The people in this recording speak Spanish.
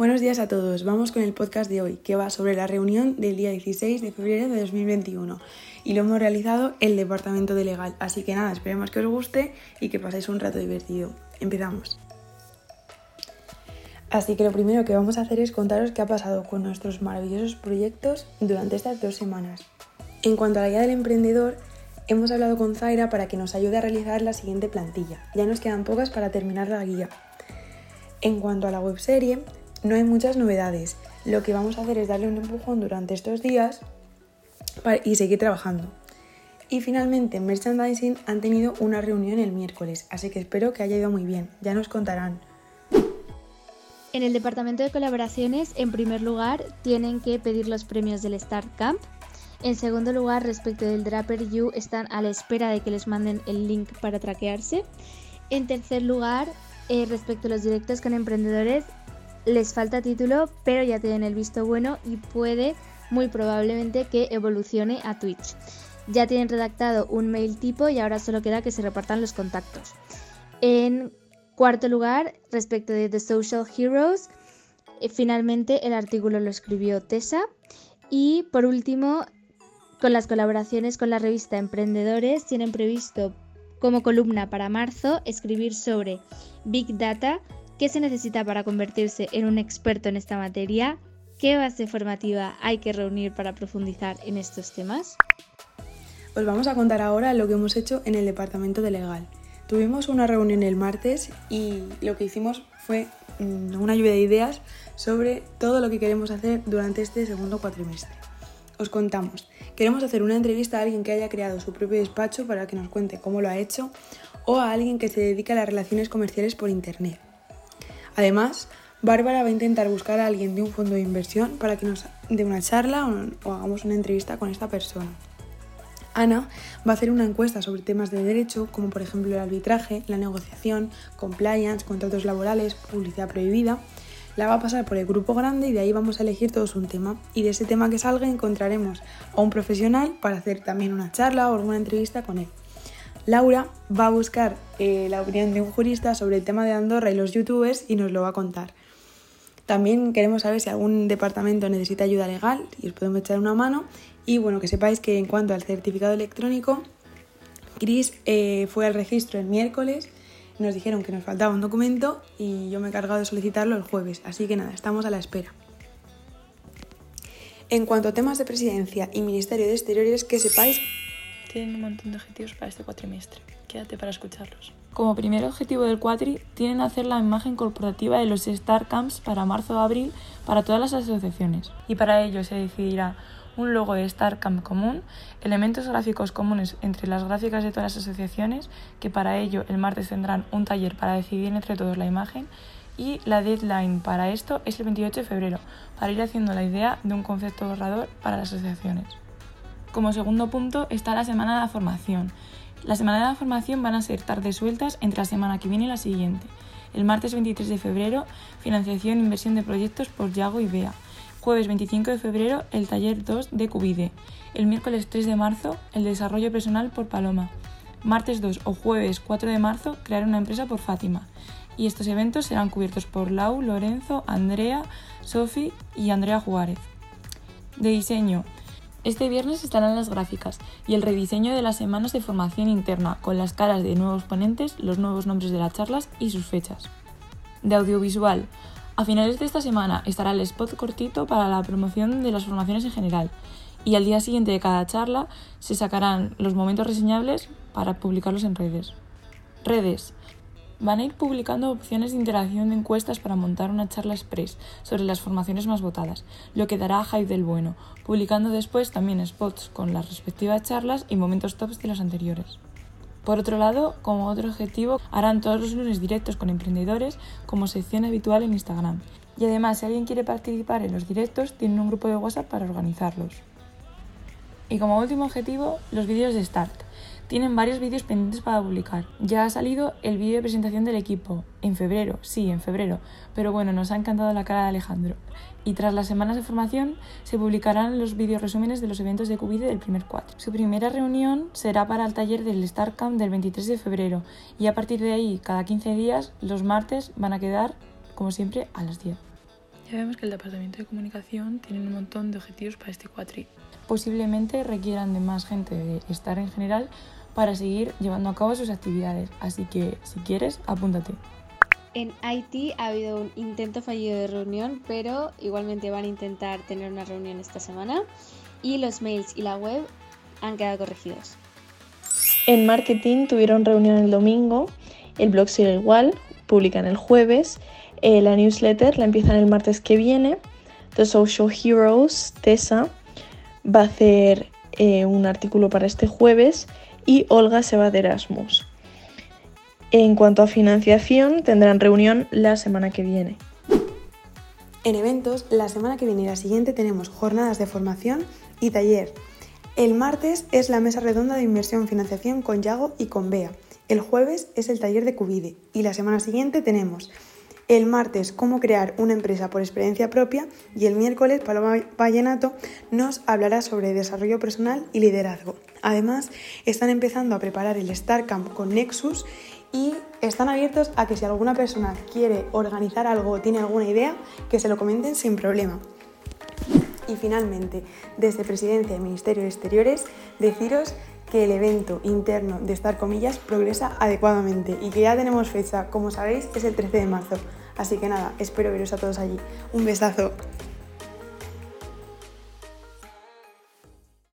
Buenos días a todos. Vamos con el podcast de hoy, que va sobre la reunión del día 16 de febrero de 2021 y lo hemos realizado el Departamento de Legal. Así que nada, esperemos que os guste y que paséis un rato divertido. Empezamos. Así que lo primero que vamos a hacer es contaros qué ha pasado con nuestros maravillosos proyectos durante estas dos semanas. En cuanto a la guía del emprendedor, hemos hablado con Zaira para que nos ayude a realizar la siguiente plantilla. Ya nos quedan pocas para terminar la guía. En cuanto a la webserie, no hay muchas novedades. Lo que vamos a hacer es darle un empujón durante estos días y seguir trabajando. Y finalmente en Merchandising han tenido una reunión el miércoles, así que espero que haya ido muy bien. Ya nos contarán. En el departamento de colaboraciones, en primer lugar, tienen que pedir los premios del Start Camp. En segundo lugar, respecto del Draper You, están a la espera de que les manden el link para traquearse. En tercer lugar, eh, respecto a los directos con emprendedores, les falta título, pero ya tienen el visto bueno y puede muy probablemente que evolucione a Twitch. Ya tienen redactado un mail tipo y ahora solo queda que se repartan los contactos. En cuarto lugar, respecto de The Social Heroes, eh, finalmente el artículo lo escribió Tessa. Y por último, con las colaboraciones con la revista Emprendedores, tienen previsto como columna para marzo escribir sobre Big Data, ¿Qué se necesita para convertirse en un experto en esta materia? ¿Qué base formativa hay que reunir para profundizar en estos temas? Os vamos a contar ahora lo que hemos hecho en el departamento de legal. Tuvimos una reunión el martes y lo que hicimos fue mm, una lluvia de ideas sobre todo lo que queremos hacer durante este segundo cuatrimestre. Os contamos, queremos hacer una entrevista a alguien que haya creado su propio despacho para que nos cuente cómo lo ha hecho o a alguien que se dedique a las relaciones comerciales por Internet. Además, Bárbara va a intentar buscar a alguien de un fondo de inversión para que nos dé una charla o, hagamos una entrevista con esta persona. Ana va a hacer una encuesta sobre temas de derecho, como por ejemplo el arbitraje, la negociación, compliance, contratos laborales, publicidad prohibida. La va a pasar por el grupo grande y de ahí vamos a elegir todos un tema. Y de ese tema que salga encontraremos a un profesional para hacer también una charla o alguna entrevista con él. Laura va a buscar eh, la opinión de un jurista sobre el tema de Andorra y los youtubers y nos lo va a contar. También queremos saber si algún departamento necesita ayuda legal y os podemos echar una mano. Y bueno, que sepáis que en cuanto al certificado electrónico, Chris eh, fue al registro el miércoles, nos dijeron que nos faltaba un documento y yo me he cargado de solicitarlo el jueves. Así que nada, estamos a la espera. En cuanto a temas de presidencia y Ministerio de Exteriores, que sepáis tienen un montón de objetivos para este cuatrimestre. Quédate para escucharlos. Como primer objetivo del cuatri, tienen hacer la imagen corporativa de los Star Camps para marzo-abril para todas las asociaciones. Y para ello se decidirá un logo de Star Camp común, elementos gráficos comunes entre las gráficas de todas las asociaciones, que para ello el martes tendrán un taller para decidir entre todos la imagen, y la deadline para esto es el 28 de febrero, para ir haciendo la idea de un concepto borrador para las asociaciones. Como segundo punto está la semana de la formación. La semana de la formación van a ser tardes sueltas entre la semana que viene y la siguiente. El martes 23 de febrero, financiación e inversión de proyectos por Yago y Bea. Jueves 25 de febrero, el taller 2 de Cubide. El miércoles 3 de marzo, el desarrollo personal por Paloma. Martes 2 o jueves 4 de marzo, crear una empresa por Fátima. Y estos eventos serán cubiertos por Lau, Lorenzo, Andrea, Sofi y Andrea Juárez. De diseño, este viernes estarán las gráficas y el rediseño de las semanas de formación interna con las caras de nuevos ponentes, los nuevos nombres de las charlas y sus fechas. De audiovisual. A finales de esta semana estará el spot cortito para la promoción de las formaciones en general y al día siguiente de cada charla se sacarán los momentos reseñables para publicarlos en redes. Redes. Van a ir publicando opciones de interacción de encuestas para montar una charla express sobre las formaciones más votadas, lo que dará a hype del bueno, publicando después también spots con las respectivas charlas y momentos tops de los anteriores. Por otro lado, como otro objetivo, harán todos los lunes directos con emprendedores como sección habitual en Instagram. Y además, si alguien quiere participar en los directos, tienen un grupo de WhatsApp para organizarlos. Y como último objetivo, los vídeos de Start tienen varios vídeos pendientes para publicar. Ya ha salido el vídeo de presentación del equipo, en febrero, sí, en febrero, pero bueno, nos ha encantado la cara de Alejandro. Y tras las semanas de formación se publicarán los vídeos resúmenes de los eventos de Cubide del primer cuatro. Su primera reunión será para el taller del StarCamp del 23 de febrero y a partir de ahí, cada 15 días, los martes van a quedar, como siempre, a las 10. Ya vemos que el Departamento de Comunicación tiene un montón de objetivos para este cuatri. Posiblemente requieran de más gente de estar en general para seguir llevando a cabo sus actividades, así que si quieres, apúntate. En Haití ha habido un intento fallido de reunión, pero igualmente van a intentar tener una reunión esta semana y los mails y la web han quedado corregidos. En marketing tuvieron reunión el domingo, el blog sigue igual, publican el jueves, eh, la newsletter la empiezan el martes que viene, The Social Heroes, Tessa, va a hacer eh, un artículo para este jueves y Olga se va de Erasmus. En cuanto a financiación, tendrán reunión la semana que viene. En eventos, la semana que viene y la siguiente tenemos jornadas de formación y taller. El martes es la mesa redonda de inversión financiación con Yago y con Bea. El jueves es el taller de Cubide y la semana siguiente tenemos el martes cómo crear una empresa por experiencia propia y el miércoles Paloma Vallenato nos hablará sobre desarrollo personal y liderazgo. Además, están empezando a preparar el Star Camp con Nexus y están abiertos a que si alguna persona quiere organizar algo o tiene alguna idea, que se lo comenten sin problema. Y finalmente, desde Presidencia y Ministerio de Exteriores, deciros que el evento interno de Star Comillas progresa adecuadamente y que ya tenemos fecha, como sabéis, es el 13 de marzo. Así que nada, espero veros a todos allí. Un besazo.